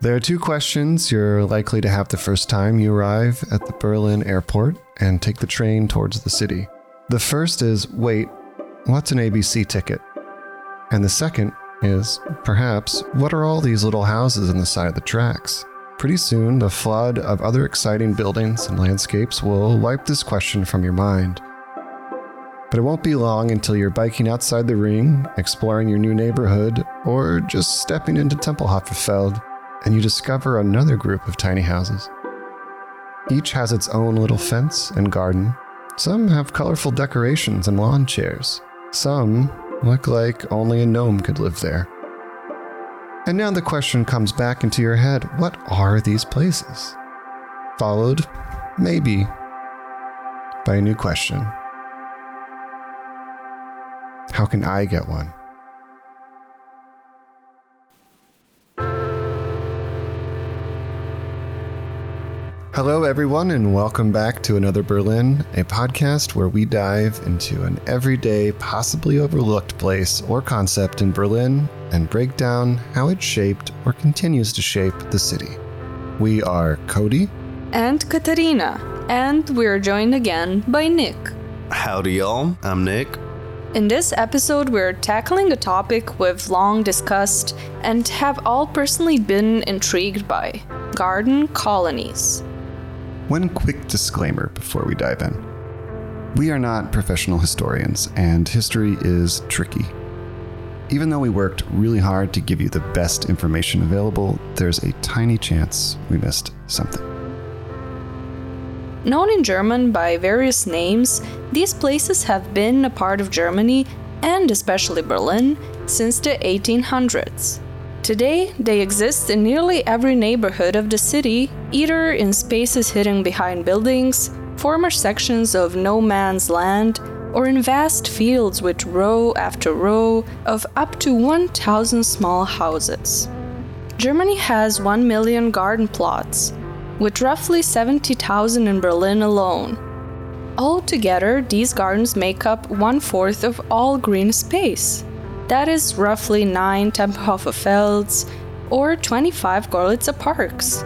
There are two questions you're likely to have the first time you arrive at the Berlin airport and take the train towards the city. The first is wait, what's an ABC ticket? And the second is perhaps what are all these little houses on the side of the tracks? Pretty soon, the flood of other exciting buildings and landscapes will wipe this question from your mind. But it won't be long until you're biking outside the ring, exploring your new neighborhood, or just stepping into Tempelhofer Feld, and you discover another group of tiny houses. Each has its own little fence and garden. Some have colorful decorations and lawn chairs. Some look like only a gnome could live there. And now the question comes back into your head what are these places? Followed, maybe, by a new question How can I get one? Hello, everyone, and welcome back to Another Berlin, a podcast where we dive into an everyday, possibly overlooked place or concept in Berlin and break down how it shaped or continues to shape the city. We are Cody and Katarina, and we're joined again by Nick. Howdy, y'all. I'm Nick. In this episode, we're tackling a topic we've long discussed and have all personally been intrigued by garden colonies. One quick disclaimer before we dive in. We are not professional historians, and history is tricky. Even though we worked really hard to give you the best information available, there's a tiny chance we missed something. Known in German by various names, these places have been a part of Germany, and especially Berlin, since the 1800s. Today, they exist in nearly every neighborhood of the city, either in spaces hidden behind buildings, former sections of no man's land, or in vast fields with row after row of up to 1,000 small houses. Germany has 1 million garden plots, with roughly 70,000 in Berlin alone. Altogether, these gardens make up one fourth of all green space. That is roughly 9 Tempelhofer Felds or 25 Gorlitzer parks.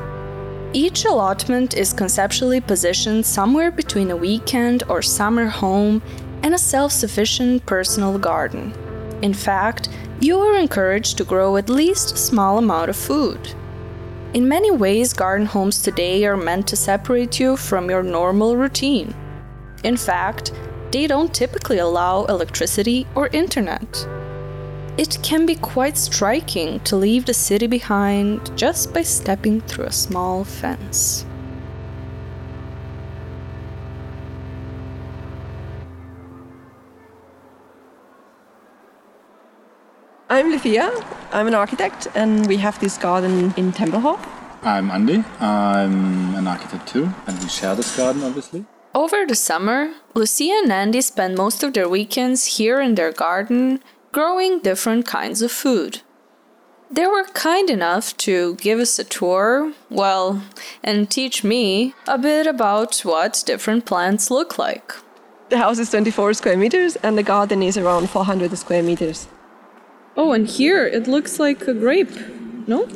Each allotment is conceptually positioned somewhere between a weekend or summer home and a self sufficient personal garden. In fact, you are encouraged to grow at least a small amount of food. In many ways, garden homes today are meant to separate you from your normal routine. In fact, they don't typically allow electricity or internet. It can be quite striking to leave the city behind just by stepping through a small fence. I'm Lucia. I'm an architect, and we have this garden in Tempelhof. I'm Andy. I'm an architect too, and we share this garden, obviously. Over the summer, Lucia and Andy spend most of their weekends here in their garden, growing different kinds of food. They were kind enough to give us a tour, well, and teach me a bit about what different plants look like. The house is 24 square meters and the garden is around 400 square meters. Oh, and here it looks like a grape, no?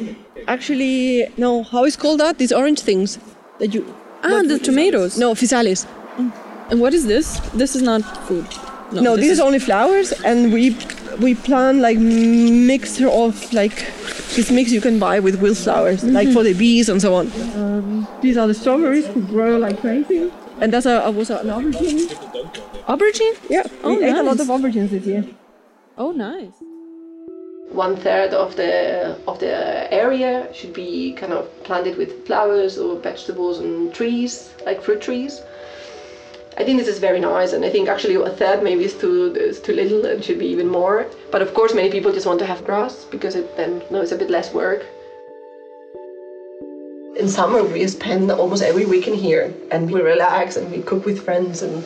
Actually, no. How is called that? These orange things that you. Ah, the tomatoes. No, physalis. And what is this? This is not food. No, no this, this is, is only flowers, and we we plant like mixture of like this mix you can buy with wildflowers, mm-hmm. like for the bees and so on. Um, these are the strawberries who grow like crazy. And that's a, was an aubergine. Aubergine? Yeah. Oh, we nice. ate a lot of aubergines this year. Oh, nice. One third of the of the area should be kind of planted with flowers or vegetables and trees, like fruit trees. I think this is very nice, and I think actually a third maybe is too is too little and should be even more. But of course, many people just want to have grass because it then you know, it's a bit less work. In summer, we spend almost every weekend here, and we relax and we cook with friends and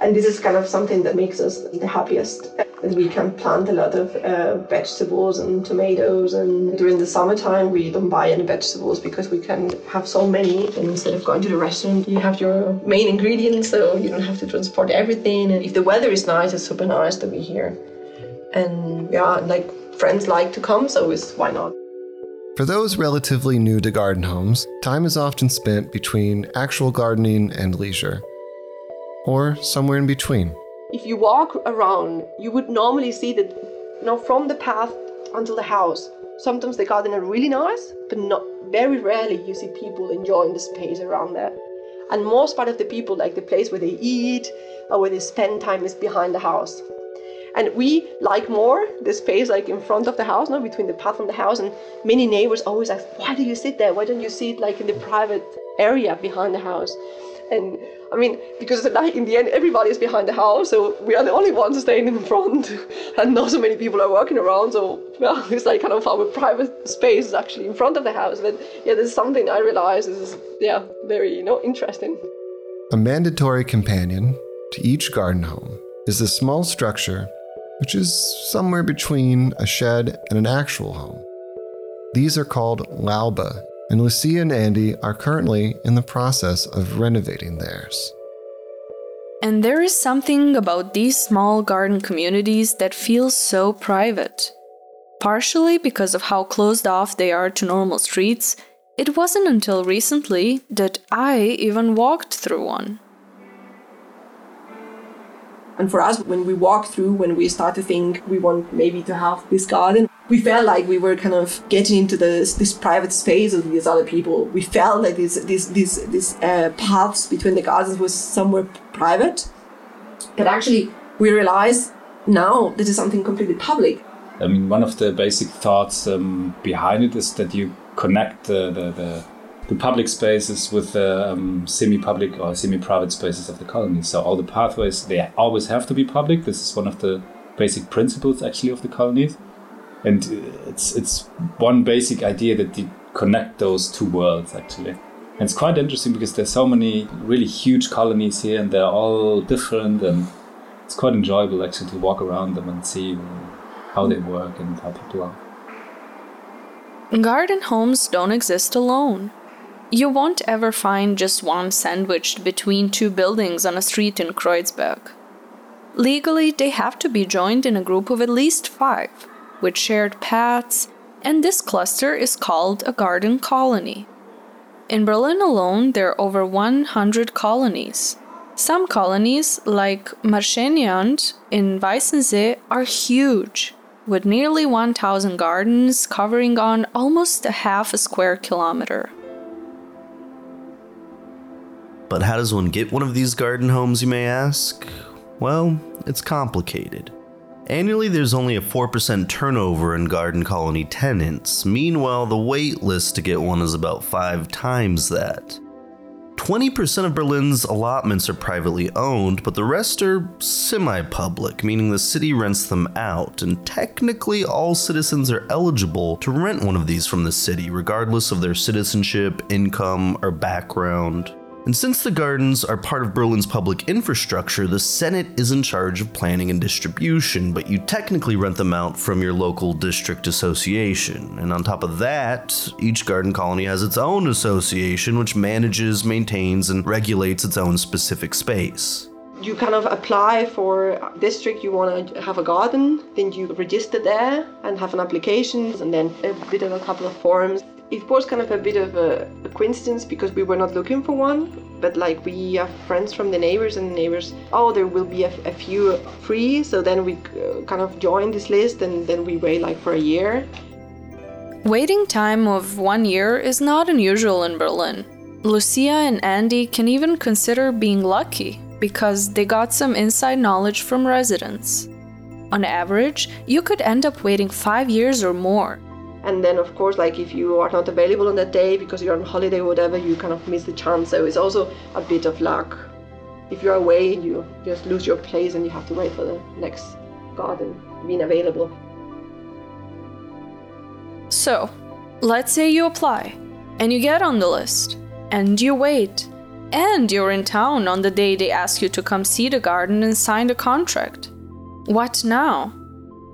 and this is kind of something that makes us the happiest. That we can plant a lot of uh, vegetables and tomatoes, and during the summertime we don't buy any vegetables because we can have so many. And instead of going to the restaurant, you have your main ingredients, so you don't have to transport everything. And if the weather is nice, it's super nice to be here. And yeah, like friends like to come, so it's why not. For those relatively new to garden homes, time is often spent between actual gardening and leisure, or somewhere in between. If you walk around, you would normally see that, you know, from the path until the house. Sometimes the garden are really nice, but not very rarely you see people enjoying the space around there. And most part of the people, like the place where they eat or where they spend time, is behind the house. And we like more the space like in front of the house, no, between the path and the house. And many neighbors always ask, why do you sit there? Why don't you sit like in the private area behind the house? And I mean, because like in the end, everybody is behind the house, so we are the only ones staying in front, and not so many people are walking around. So well, it's like kind of our private space is actually in front of the house. But yeah, there's something I realize is yeah very you know interesting. A mandatory companion to each garden home is a small structure which is somewhere between a shed and an actual home. These are called Laube, and Lucia and Andy are currently in the process of renovating theirs. And there is something about these small garden communities that feels so private. Partially because of how closed off they are to normal streets, it wasn't until recently that I even walked through one. And for us, when we walked through, when we start to think we want maybe to have this garden, we felt like we were kind of getting into this this private space of these other people. We felt like these these these these uh, paths between the gardens was somewhere private, but actually we realize now this is something completely public. I mean, one of the basic thoughts um, behind it is that you connect the, the, the the public spaces with the um, semi-public or semi-private spaces of the colony. So all the pathways they always have to be public. This is one of the basic principles actually of the colonies, and it's it's one basic idea that you connect those two worlds actually. And it's quite interesting because there's so many really huge colonies here, and they're all different, and it's quite enjoyable actually to walk around them and see how they work and how people are. Garden homes don't exist alone. You won't ever find just one sandwiched between two buildings on a street in Kreuzberg. Legally, they have to be joined in a group of at least five, with shared paths, and this cluster is called a garden colony. In Berlin alone, there are over 100 colonies. Some colonies, like Märchenland in Weißensee, are huge, with nearly 1,000 gardens covering on almost a half a square kilometer. But how does one get one of these garden homes, you may ask? Well, it's complicated. Annually, there's only a 4% turnover in garden colony tenants. Meanwhile, the wait list to get one is about five times that. 20% of Berlin's allotments are privately owned, but the rest are semi public, meaning the city rents them out, and technically all citizens are eligible to rent one of these from the city, regardless of their citizenship, income, or background. And since the gardens are part of Berlin's public infrastructure, the Senate is in charge of planning and distribution, but you technically rent them out from your local district association. And on top of that, each garden colony has its own association which manages, maintains, and regulates its own specific space you kind of apply for a district you want to have a garden then you register there and have an application and then a bit of a couple of forms it was kind of a bit of a, a, coincidence because we were not looking for one but like we have friends from the neighbors and the neighbors oh there will be a, a few free so then we uh, kind of joined this list and then we wait like for a year. Waiting time of one year is not unusual in berlin. Lucia and andy can even consider being lucky because they got some inside knowledge from residents. On average you could end up waiting five years or more and then of course like if you are not available on that day because you're on holiday or whatever you kind of miss the chance. So it's also a bit of luck. If you're away you just lose your place and you have to wait for the next garden being available. So let's say you apply and you get on the list and you wait and you're in town on the day they ask you to come see the garden and sign the contract. What now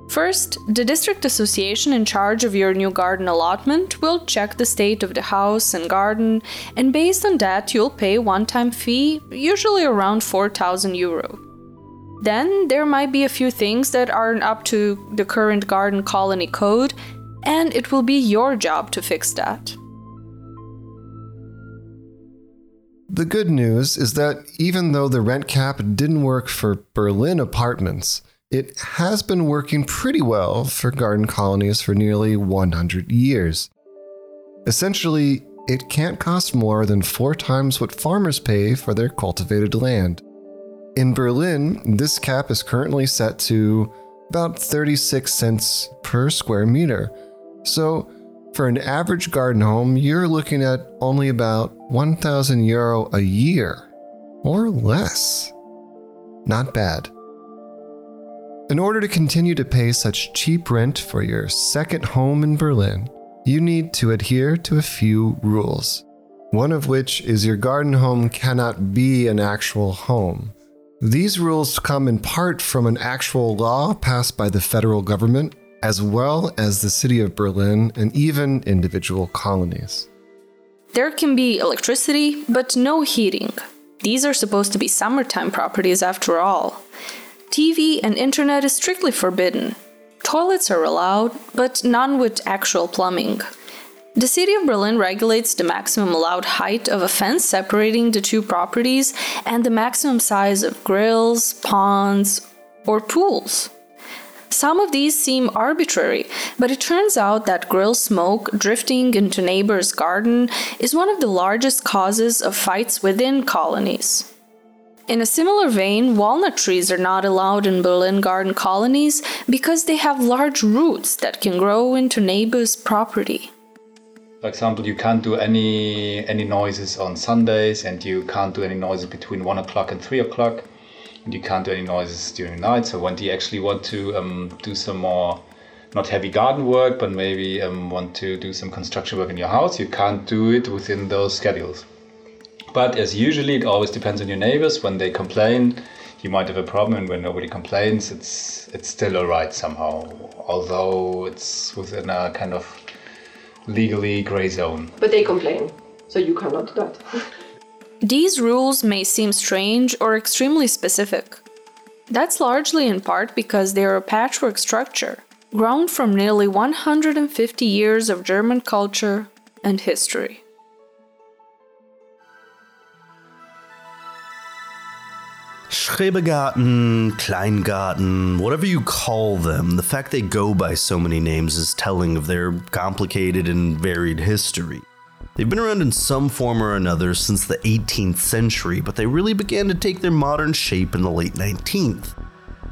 First, the district association in charge of your new garden allotment will check the state of the house and garden, and based on that, you'll pay one time fee, usually around 4,000 euro. Then there might be a few things that aren't up to the current garden colony code, and it will be your job to fix that. The good news is that even though the rent cap didn't work for Berlin apartments, it has been working pretty well for garden colonies for nearly 100 years. Essentially, it can't cost more than four times what farmers pay for their cultivated land. In Berlin, this cap is currently set to about 36 cents per square meter. So, for an average garden home, you're looking at only about 1,000 euro a year, or less. Not bad. In order to continue to pay such cheap rent for your second home in Berlin, you need to adhere to a few rules. One of which is your garden home cannot be an actual home. These rules come in part from an actual law passed by the federal government as well as the city of Berlin and even individual colonies. There can be electricity, but no heating. These are supposed to be summertime properties after all. TV and internet is strictly forbidden. Toilets are allowed, but none with actual plumbing. The city of Berlin regulates the maximum allowed height of a fence separating the two properties and the maximum size of grills, ponds, or pools. Some of these seem arbitrary, but it turns out that grill smoke drifting into neighbors' garden is one of the largest causes of fights within colonies. In a similar vein, walnut trees are not allowed in Berlin garden colonies because they have large roots that can grow into neighbors' property. For example, you can't do any any noises on Sundays, and you can't do any noises between one o'clock and three o'clock and you can't do any noises during the night. So when you actually want to um, do some more, not heavy garden work, but maybe um, want to do some construction work in your house, you can't do it within those schedules. But as usually, it always depends on your neighbors. When they complain, you might have a problem, and when nobody complains, it's it's still alright somehow. Although it's within a kind of legally gray zone. But they complain, so you cannot do that. These rules may seem strange or extremely specific. That's largely in part because they are a patchwork structure, grown from nearly 150 years of German culture and history. Schrebergarten, Kleingarten, whatever you call them, the fact they go by so many names is telling of their complicated and varied history. They've been around in some form or another since the 18th century, but they really began to take their modern shape in the late 19th.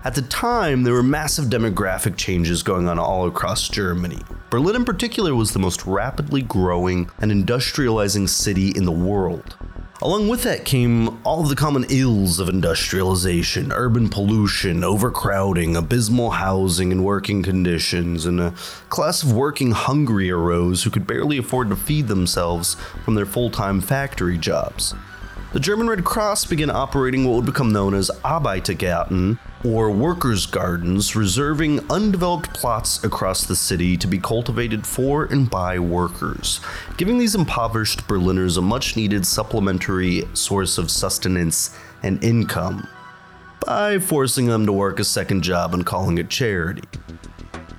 At the time, there were massive demographic changes going on all across Germany. Berlin, in particular, was the most rapidly growing and industrializing city in the world. Along with that came all of the common ills of industrialization urban pollution, overcrowding, abysmal housing and working conditions, and a class of working hungry arose who could barely afford to feed themselves from their full time factory jobs the German Red Cross began operating what would become known as Arbeitergärten, or workers' gardens, reserving undeveloped plots across the city to be cultivated for and by workers, giving these impoverished Berliners a much needed supplementary source of sustenance and income by forcing them to work a second job and calling it charity.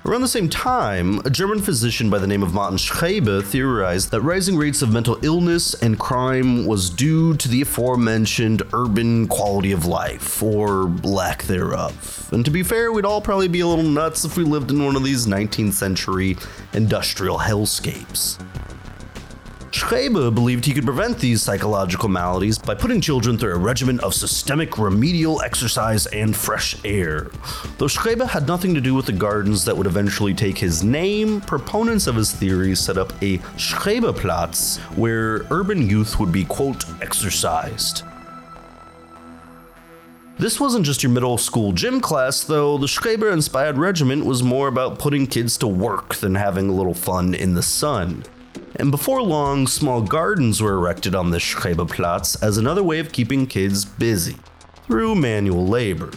Around the same time, a German physician by the name of Martin Schreber theorized that rising rates of mental illness and crime was due to the aforementioned urban quality of life, or lack thereof. And to be fair, we'd all probably be a little nuts if we lived in one of these 19th century industrial hellscapes. Schreber believed he could prevent these psychological maladies by putting children through a regimen of systemic remedial exercise and fresh air. Though Schreber had nothing to do with the gardens that would eventually take his name, proponents of his theory set up a Schreberplatz where urban youth would be, quote, exercised. This wasn't just your middle school gym class, though. The Schreber inspired regiment was more about putting kids to work than having a little fun in the sun and before long, small gardens were erected on the Schreberplatz as another way of keeping kids busy through manual labor.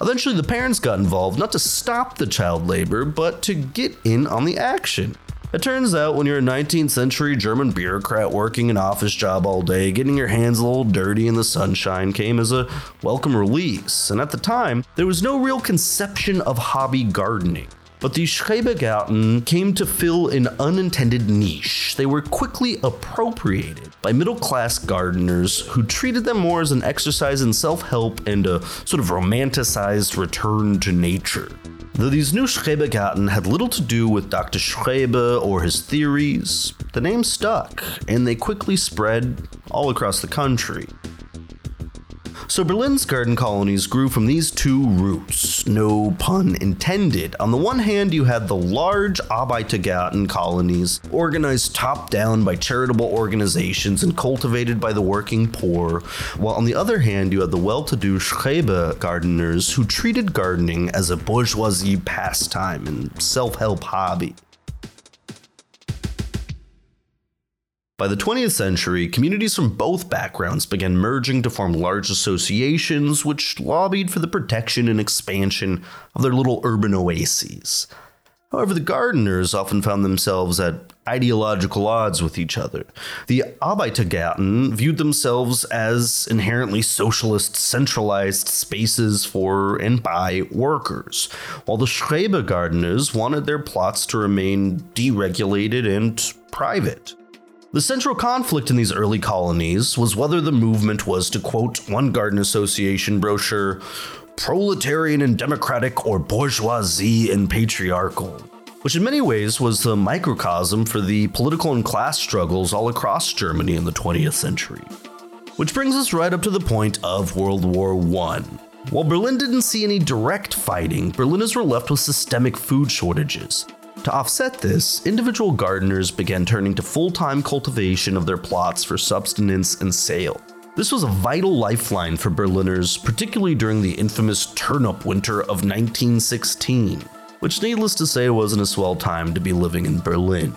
Eventually, the parents got involved not to stop the child labor, but to get in on the action. It turns out when you're a 19th century German bureaucrat working an office job all day, getting your hands a little dirty in the sunshine came as a welcome release. And at the time, there was no real conception of hobby gardening. But the Schrebergärten came to fill an unintended niche. They were quickly appropriated by middle class gardeners who treated them more as an exercise in self help and a sort of romanticized return to nature. Though these new Schrebergärten had little to do with Dr. Schreber or his theories, the name stuck, and they quickly spread all across the country. So Berlin's garden colonies grew from these two roots, no pun intended. On the one hand, you had the large Arbeitergarten colonies, organized top down by charitable organizations and cultivated by the working poor, while on the other hand, you had the well to do Schreber gardeners who treated gardening as a bourgeoisie pastime and self help hobby. By the 20th century, communities from both backgrounds began merging to form large associations which lobbied for the protection and expansion of their little urban oases. However, the gardeners often found themselves at ideological odds with each other. The Arbeitergarten viewed themselves as inherently socialist, centralized spaces for and by workers, while the Schreber gardeners wanted their plots to remain deregulated and private. The central conflict in these early colonies was whether the movement was, to quote one garden association brochure, proletarian and democratic or bourgeoisie and patriarchal, which in many ways was the microcosm for the political and class struggles all across Germany in the 20th century. Which brings us right up to the point of World War I. While Berlin didn't see any direct fighting, Berliners were left with systemic food shortages, to offset this, individual gardeners began turning to full time cultivation of their plots for subsistence and sale. This was a vital lifeline for Berliners, particularly during the infamous turnip winter of 1916, which, needless to say, wasn't a swell time to be living in Berlin.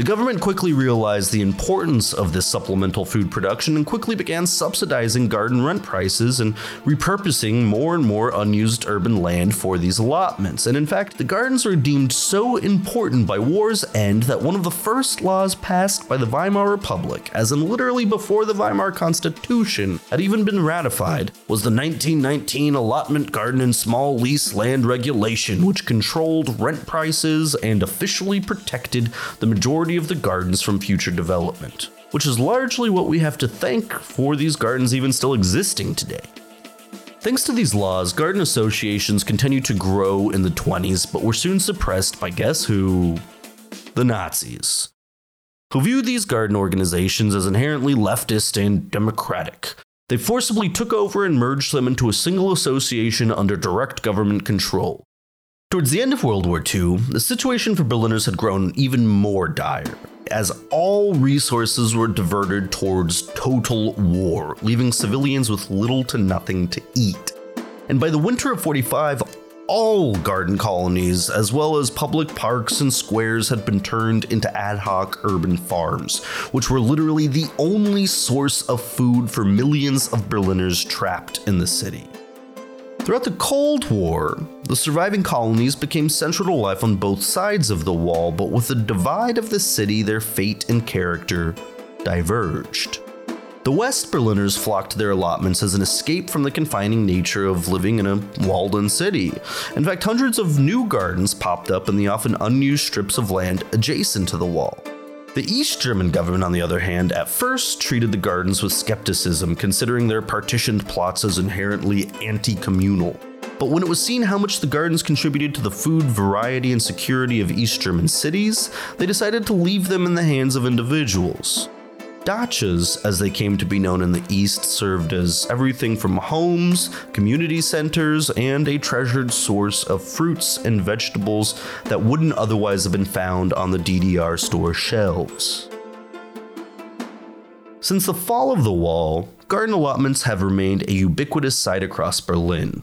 The government quickly realized the importance of this supplemental food production and quickly began subsidizing garden rent prices and repurposing more and more unused urban land for these allotments. And in fact, the gardens were deemed so important by war's end that one of the first laws passed by the Weimar Republic, as in literally before the Weimar Constitution had even been ratified, was the 1919 Allotment Garden and Small Lease Land Regulation, which controlled rent prices and officially protected the majority majority of the gardens from future development, which is largely what we have to thank for these gardens even still existing today. Thanks to these laws, garden associations continued to grow in the 20s, but were soon suppressed by guess who? The Nazis, who viewed these garden organizations as inherently leftist and democratic. They forcibly took over and merged them into a single association under direct government control. Towards the end of World War II, the situation for Berliners had grown even more dire, as all resources were diverted towards total war, leaving civilians with little to nothing to eat. And by the winter of 45, all garden colonies, as well as public parks and squares, had been turned into ad hoc urban farms, which were literally the only source of food for millions of Berliners trapped in the city. Throughout the Cold War, the surviving colonies became central to life on both sides of the wall, but with the divide of the city, their fate and character diverged. The West Berliners flocked to their allotments as an escape from the confining nature of living in a walled in city. In fact, hundreds of new gardens popped up in the often unused strips of land adjacent to the wall. The East German government, on the other hand, at first treated the gardens with skepticism, considering their partitioned plots as inherently anti communal. But when it was seen how much the gardens contributed to the food, variety, and security of East German cities, they decided to leave them in the hands of individuals. Dachas, as they came to be known in the East, served as everything from homes, community centers, and a treasured source of fruits and vegetables that wouldn't otherwise have been found on the DDR store shelves. Since the fall of the wall, garden allotments have remained a ubiquitous sight across Berlin.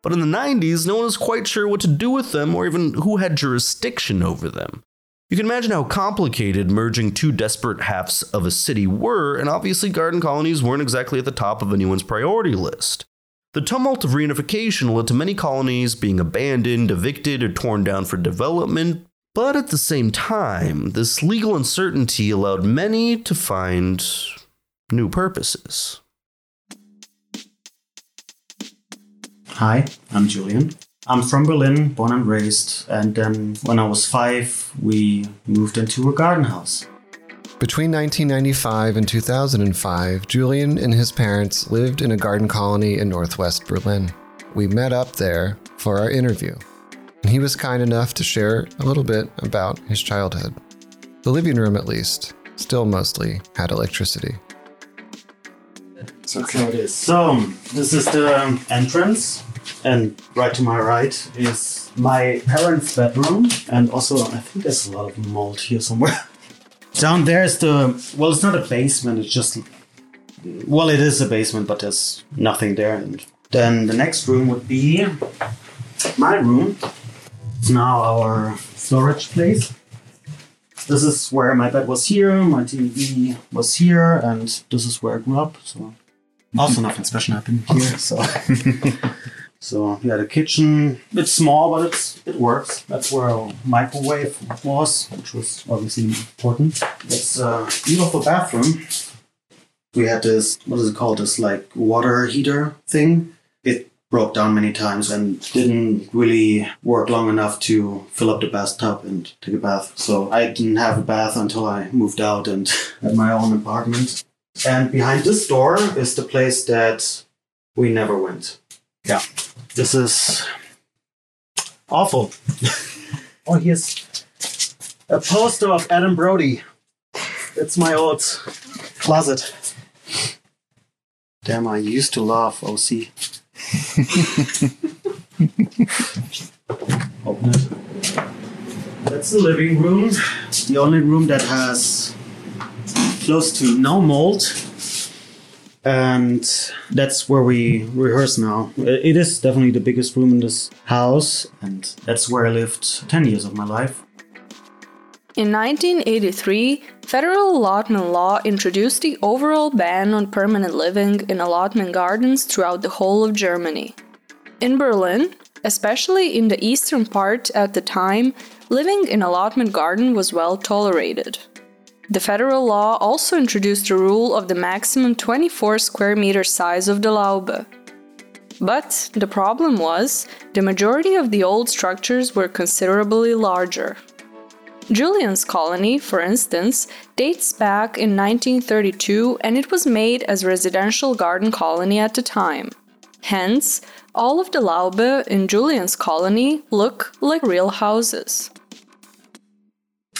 But in the 90s, no one was quite sure what to do with them or even who had jurisdiction over them. You can imagine how complicated merging two desperate halves of a city were, and obviously garden colonies weren't exactly at the top of anyone's priority list. The tumult of reunification led to many colonies being abandoned, evicted, or torn down for development, but at the same time, this legal uncertainty allowed many to find new purposes. Hi, I'm Julian. I'm from Berlin, born and raised, and then when I was five, we moved into a garden house. Between 1995 and 2005, Julian and his parents lived in a garden colony in northwest Berlin. We met up there for our interview, and he was kind enough to share a little bit about his childhood. The living room, at least, still mostly had electricity. So here it is. So this is the um, entrance, and right to my right is my parents' bedroom, and also I think there's a lot of mold here somewhere. Down there is the well, it's not a basement. It's just well, it is a basement, but there's nothing there. And then the next room would be my room. It's now our storage place. This is where my bed was here, my TV was here, and this is where I grew up. So also nothing special happened here. So so yeah, the kitchen it's small, but it's it works. That's where our microwave was, which was obviously important. It's uh, a beautiful bathroom. We had this what is it called? This like water heater thing. It broke down many times and didn't really work long enough to fill up the bathtub and take a bath. So I didn't have a bath until I moved out and had my own apartment. And behind this door is the place that we never went. Yeah. This is awful. oh, here's a poster of Adam Brody. It's my old closet. Damn, I used to love OC. Open it. That's the living room. The only room that has close to no mold. And that's where we rehearse now. It is definitely the biggest room in this house, and that's where I lived 10 years of my life. In 1983, federal allotment law introduced the overall ban on permanent living in allotment gardens throughout the whole of Germany. In Berlin, especially in the eastern part at the time, living in allotment garden was well tolerated. The federal law also introduced the rule of the maximum 24 square meter size of the Laube. But the problem was, the majority of the old structures were considerably larger. Julian's colony, for instance, dates back in 1932 and it was made as residential garden colony at the time. Hence, all of the Laube in Julian's colony look like real houses.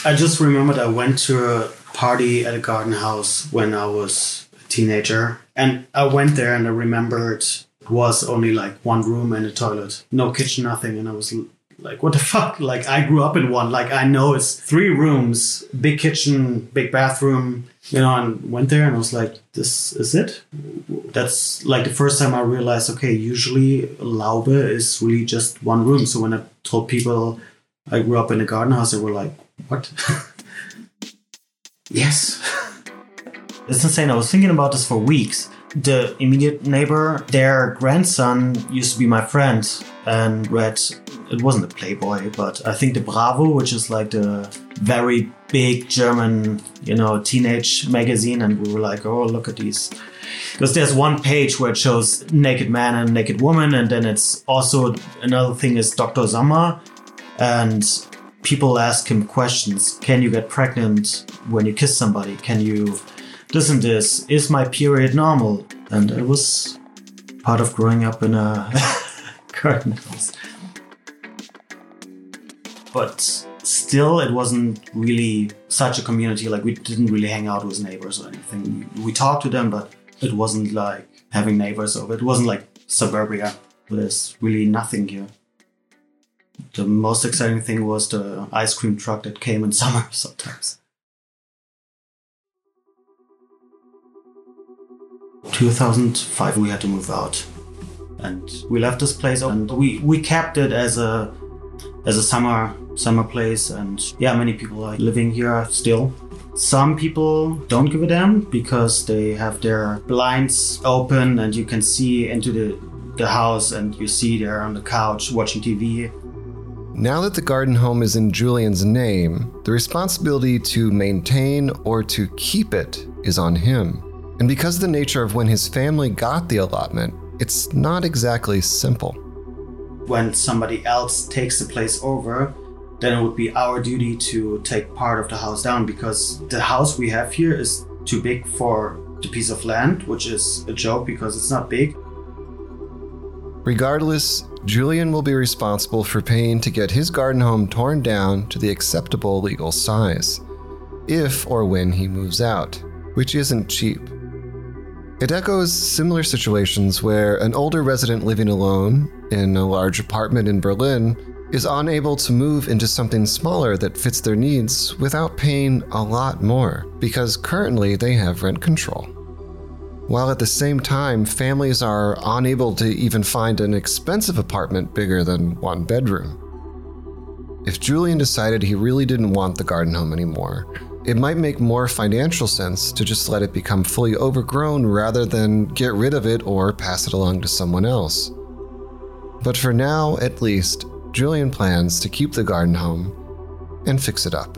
I just remembered I went to a party at a garden house when I was a teenager. And I went there and I remembered it was only like one room and a toilet. No kitchen, nothing. And I was like, what the fuck? Like, I grew up in one. Like, I know it's three rooms, big kitchen, big bathroom, you know, and went there and I was like, this is it? That's like the first time I realized, okay, usually Laube is really just one room. So when I told people I grew up in a garden house, they were like, what? yes. It's insane. I was thinking about this for weeks. The immediate neighbor, their grandson used to be my friend and read, it wasn't a Playboy, but I think the Bravo, which is like the very big German, you know, teenage magazine. And we were like, oh, look at these. Because there's one page where it shows naked man and naked woman. And then it's also another thing is Dr. Sommer. And people ask him questions. Can you get pregnant when you kiss somebody? Can you listen to this? Is my period normal? And it was part of growing up in a garden house. But still, it wasn't really such a community. Like, we didn't really hang out with neighbors or anything. We talked to them, but it wasn't like having neighbors over. It wasn't like suburbia. There's really nothing here the most exciting thing was the ice cream truck that came in summer sometimes. 2005 we had to move out. And we left this place and we, we kept it as a as a summer summer place. And yeah many people are living here still. Some people don't give a damn because they have their blinds open and you can see into the the house and you see they're on the couch watching TV now that the garden home is in Julian's name, the responsibility to maintain or to keep it is on him. And because of the nature of when his family got the allotment, it's not exactly simple. when somebody else takes the place over, then it would be our duty to take part of the house down because the house we have here is too big for the piece of land, which is a joke because it's not big. Regardless, Julian will be responsible for paying to get his garden home torn down to the acceptable legal size, if or when he moves out, which isn't cheap. It echoes similar situations where an older resident living alone in a large apartment in Berlin is unable to move into something smaller that fits their needs without paying a lot more because currently they have rent control. While at the same time, families are unable to even find an expensive apartment bigger than one bedroom. If Julian decided he really didn't want the garden home anymore, it might make more financial sense to just let it become fully overgrown rather than get rid of it or pass it along to someone else. But for now, at least, Julian plans to keep the garden home and fix it up.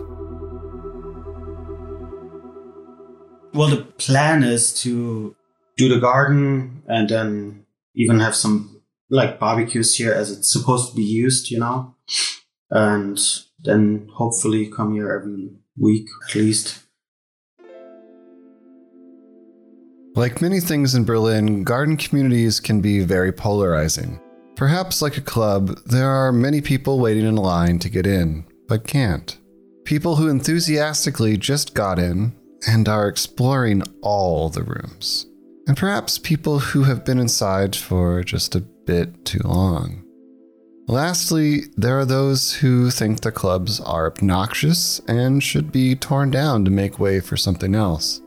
Well, the plan is to do the garden and then even have some like barbecues here as it's supposed to be used, you know, and then hopefully come here every week at least. Like many things in Berlin, garden communities can be very polarizing. Perhaps like a club, there are many people waiting in line to get in, but can't. People who enthusiastically just got in and are exploring all the rooms. And perhaps people who have been inside for just a bit too long. Lastly, there are those who think the clubs are obnoxious and should be torn down to make way for something else.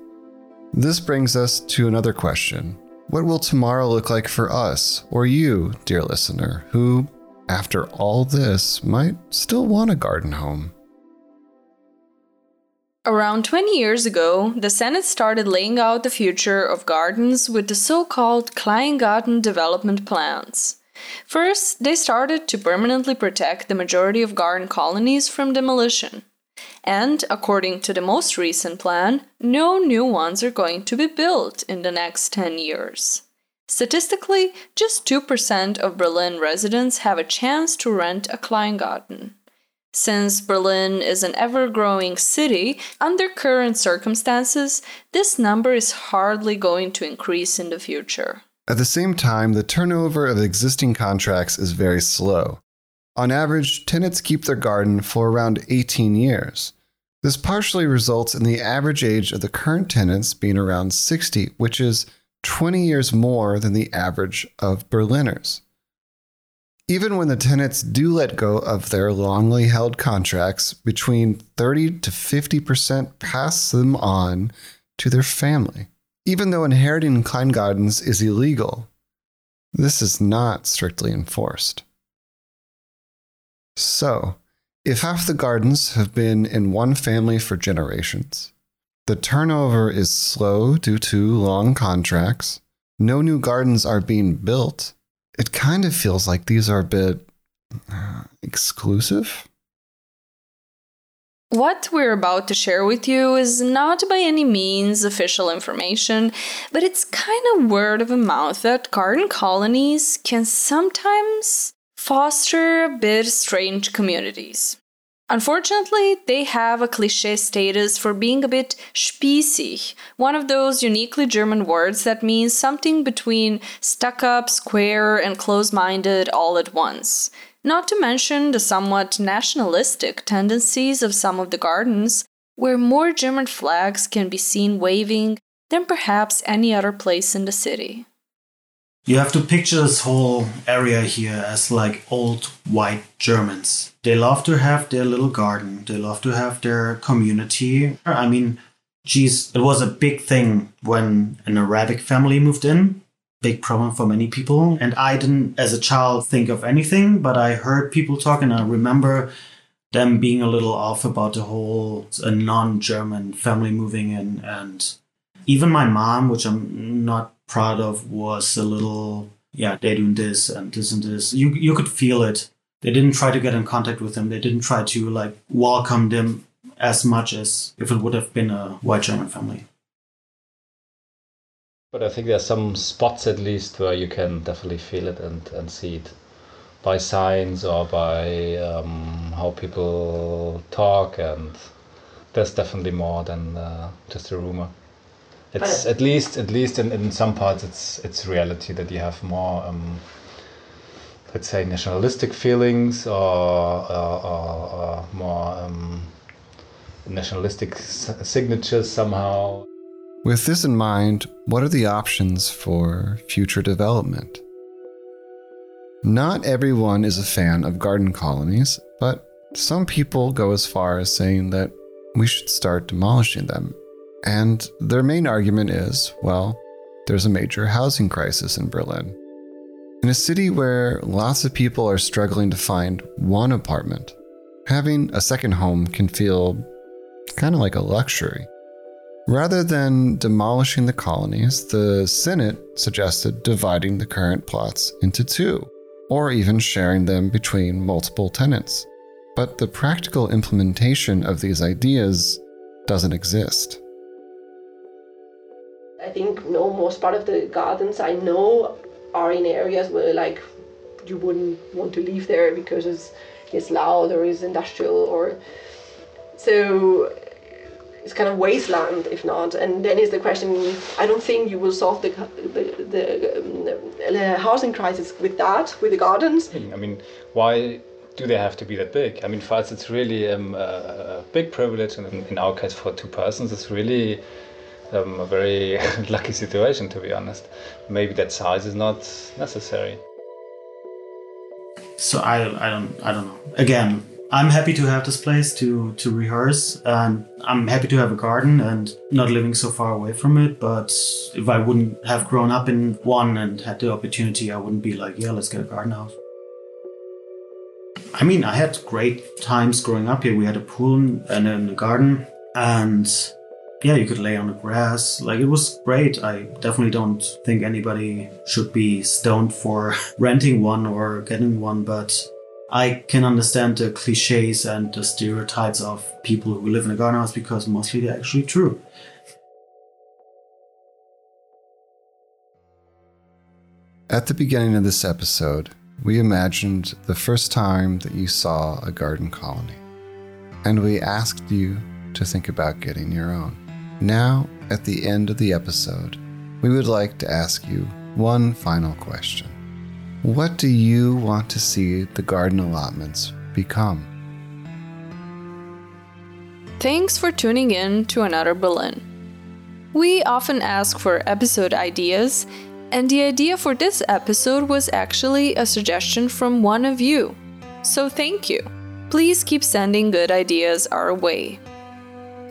This brings us to another question What will tomorrow look like for us, or you, dear listener, who, after all this, might still want a garden home? Around 20 years ago, the Senate started laying out the future of gardens with the so called Kleingarten development plans. First, they started to permanently protect the majority of garden colonies from demolition. And, according to the most recent plan, no new ones are going to be built in the next 10 years. Statistically, just 2% of Berlin residents have a chance to rent a Kleingarten. Since Berlin is an ever growing city, under current circumstances, this number is hardly going to increase in the future. At the same time, the turnover of existing contracts is very slow. On average, tenants keep their garden for around 18 years. This partially results in the average age of the current tenants being around 60, which is 20 years more than the average of Berliners. Even when the tenants do let go of their longly held contracts, between 30 to 50% pass them on to their family. Even though inheriting Kleingardens is illegal, this is not strictly enforced. So, if half the gardens have been in one family for generations, the turnover is slow due to long contracts, no new gardens are being built, it kind of feels like these are a bit uh, exclusive. What we're about to share with you is not by any means official information, but it's kind of word of mouth that garden colonies can sometimes foster a bit strange communities. Unfortunately, they have a cliche status for being a bit spießig, one of those uniquely German words that means something between stuck up, square, and close minded all at once. Not to mention the somewhat nationalistic tendencies of some of the gardens, where more German flags can be seen waving than perhaps any other place in the city. You have to picture this whole area here as like old white Germans. They love to have their little garden, they love to have their community. I mean, geez, it was a big thing when an Arabic family moved in. Big problem for many people. And I didn't, as a child, think of anything, but I heard people talk and I remember them being a little off about the whole a non-German family moving in and even my mom, which I'm not proud of was a little yeah they're doing this and this and this. You you could feel it. They didn't try to get in contact with them. They didn't try to like welcome them as much as if it would have been a white german family. But i think there's some spots at least where you can definitely feel it and and see it by signs or by um, how people talk, and there's definitely more than uh, just a rumor. It's But- at least at least in, in some parts it's it's reality that you have more um, let's say nationalistic feelings or, or, or, or more um, nationalistic s- signatures somehow. With this in mind, what are the options for future development? Not everyone is a fan of garden colonies, but some people go as far as saying that we should start demolishing them. And their main argument is well, there's a major housing crisis in Berlin. In a city where lots of people are struggling to find one apartment, having a second home can feel kind of like a luxury. Rather than demolishing the colonies, the Senate suggested dividing the current plots into two, or even sharing them between multiple tenants. But the practical implementation of these ideas doesn't exist. I think most part of the gardens I know are in areas where like you wouldn't want to live there because it's it's loud or it's industrial or so it's kind of wasteland if not and then is the question I don't think you will solve the the, the, um, the housing crisis with that with the gardens I mean, why do they have to be that big? I mean, for us, it's really um, a, big privilege, and in our case, for two persons, it's really um, a very lucky situation, to be honest. Maybe that size is not necessary. So I, I don't I don't know. Again, I'm happy to have this place to to rehearse, and I'm happy to have a garden and not living so far away from it. But if I wouldn't have grown up in one and had the opportunity, I wouldn't be like, yeah, let's get a garden house. I mean, I had great times growing up here. We had a pool and a garden, and yeah, you could lay on the grass. Like it was great. I definitely don't think anybody should be stoned for renting one or getting one, but I can understand the cliches and the stereotypes of people who live in a garden house because mostly they're actually true. At the beginning of this episode, we imagined the first time that you saw a garden colony, and we asked you to think about getting your own. Now, at the end of the episode, we would like to ask you one final question What do you want to see the garden allotments become? Thanks for tuning in to another Berlin. We often ask for episode ideas, and the idea for this episode was actually a suggestion from one of you. So thank you. Please keep sending good ideas our way.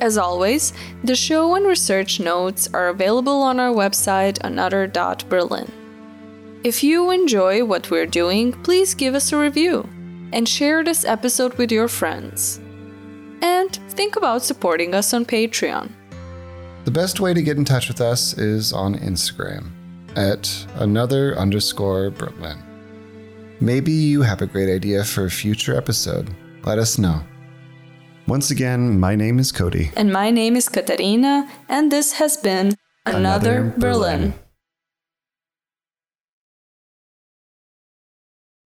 As always, the show and research notes are available on our website another.berlin. If you enjoy what we're doing, please give us a review and share this episode with your friends. And think about supporting us on Patreon. The best way to get in touch with us is on Instagram at another underscore Berlin. Maybe you have a great idea for a future episode. Let us know. Once again, my name is Cody. And my name is Katarina, and this has been Another, Another Berlin. Berlin.